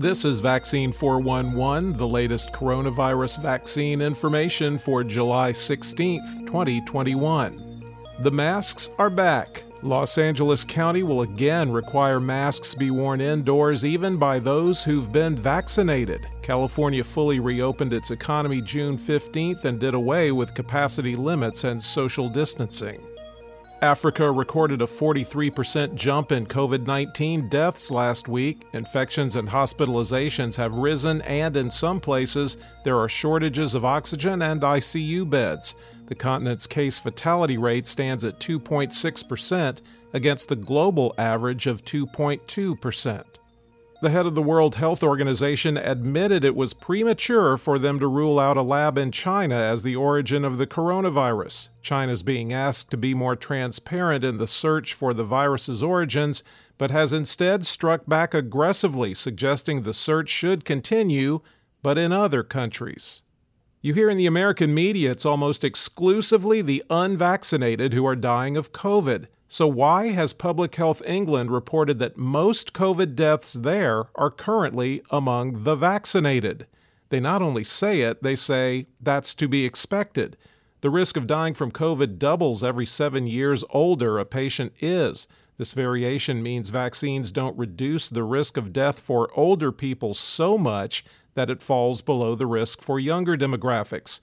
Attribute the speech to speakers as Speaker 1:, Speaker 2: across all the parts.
Speaker 1: This is Vaccine 411, the latest coronavirus vaccine information for July 16th, 2021. The masks are back. Los Angeles County will again require masks be worn indoors even by those who've been vaccinated. California fully reopened its economy June 15th and did away with capacity limits and social distancing. Africa recorded a 43% jump in COVID 19 deaths last week. Infections and hospitalizations have risen, and in some places, there are shortages of oxygen and ICU beds. The continent's case fatality rate stands at 2.6% against the global average of 2.2%. The head of the World Health Organization admitted it was premature for them to rule out a lab in China as the origin of the coronavirus. China is being asked to be more transparent in the search for the virus's origins, but has instead struck back aggressively, suggesting the search should continue, but in other countries. You hear in the American media it's almost exclusively the unvaccinated who are dying of COVID. So, why has Public Health England reported that most COVID deaths there are currently among the vaccinated? They not only say it, they say that's to be expected. The risk of dying from COVID doubles every seven years older a patient is. This variation means vaccines don't reduce the risk of death for older people so much that it falls below the risk for younger demographics.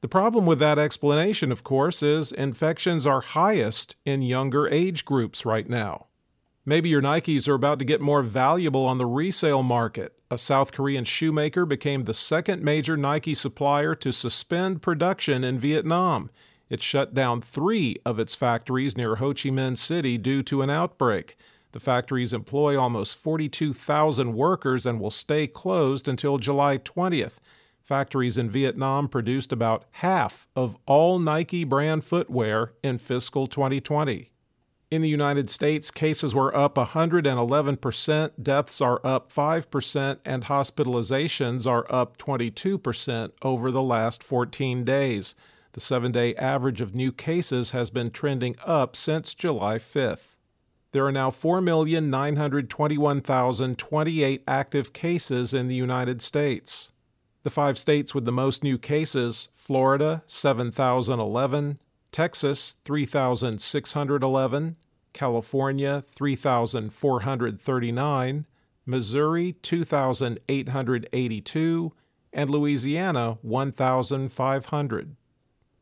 Speaker 1: The problem with that explanation, of course, is infections are highest in younger age groups right now. Maybe your Nikes are about to get more valuable on the resale market. A South Korean shoemaker became the second major Nike supplier to suspend production in Vietnam. It shut down three of its factories near Ho Chi Minh City due to an outbreak. The factories employ almost 42,000 workers and will stay closed until July 20th. Factories in Vietnam produced about half of all Nike brand footwear in fiscal 2020. In the United States, cases were up 111%, deaths are up 5%, and hospitalizations are up 22% over the last 14 days. The seven day average of new cases has been trending up since July 5th. There are now 4,921,028 active cases in the United States. The five states with the most new cases Florida, 7,011, Texas, 3,611, California, 3,439, Missouri, 2,882, and Louisiana, 1,500.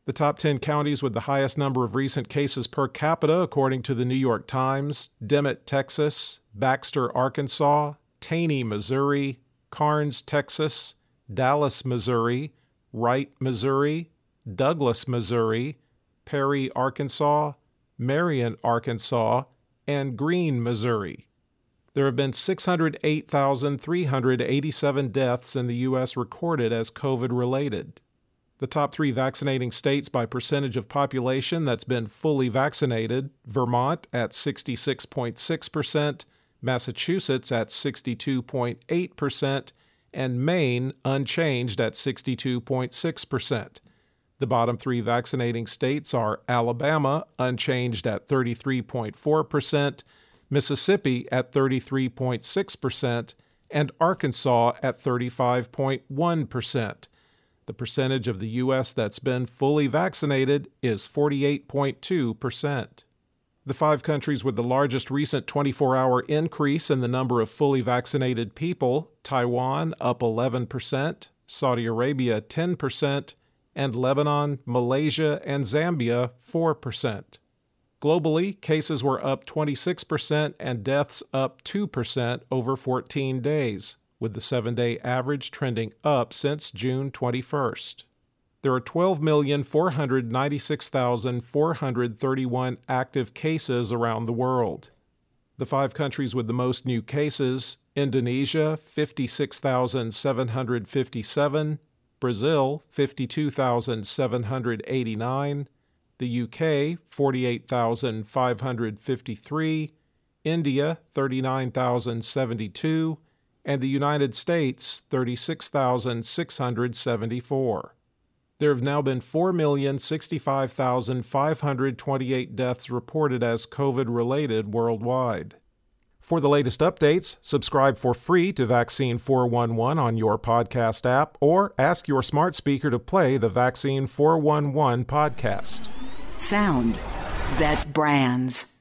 Speaker 1: The top 10 counties with the highest number of recent cases per capita, according to the New York Times Dimmitt, Texas, Baxter, Arkansas, Taney, Missouri, Karnes, Texas, Dallas, Missouri, Wright, Missouri, Douglas, Missouri, Perry, Arkansas, Marion, Arkansas, and Greene, Missouri. There have been 608,387 deaths in the U.S. recorded as COVID related. The top three vaccinating states by percentage of population that's been fully vaccinated Vermont at 66.6%, Massachusetts at 62.8%, and Maine unchanged at 62.6%. The bottom three vaccinating states are Alabama, unchanged at 33.4%, Mississippi at 33.6%, and Arkansas at 35.1%. The percentage of the U.S. that's been fully vaccinated is 48.2%. The five countries with the largest recent 24 hour increase in the number of fully vaccinated people Taiwan up 11%, Saudi Arabia 10%, and Lebanon, Malaysia, and Zambia 4%. Globally, cases were up 26% and deaths up 2% over 14 days, with the seven day average trending up since June 21st there are 12,496,431 active cases around the world. The five countries with the most new cases Indonesia, 56,757, Brazil, 52,789, the UK, 48,553, India, 39,072, and the United States, 36,674. There have now been 4,065,528 deaths reported as COVID related worldwide. For the latest updates, subscribe for free to Vaccine 411 on your podcast app or ask your smart speaker to play the Vaccine 411 podcast.
Speaker 2: Sound that brands.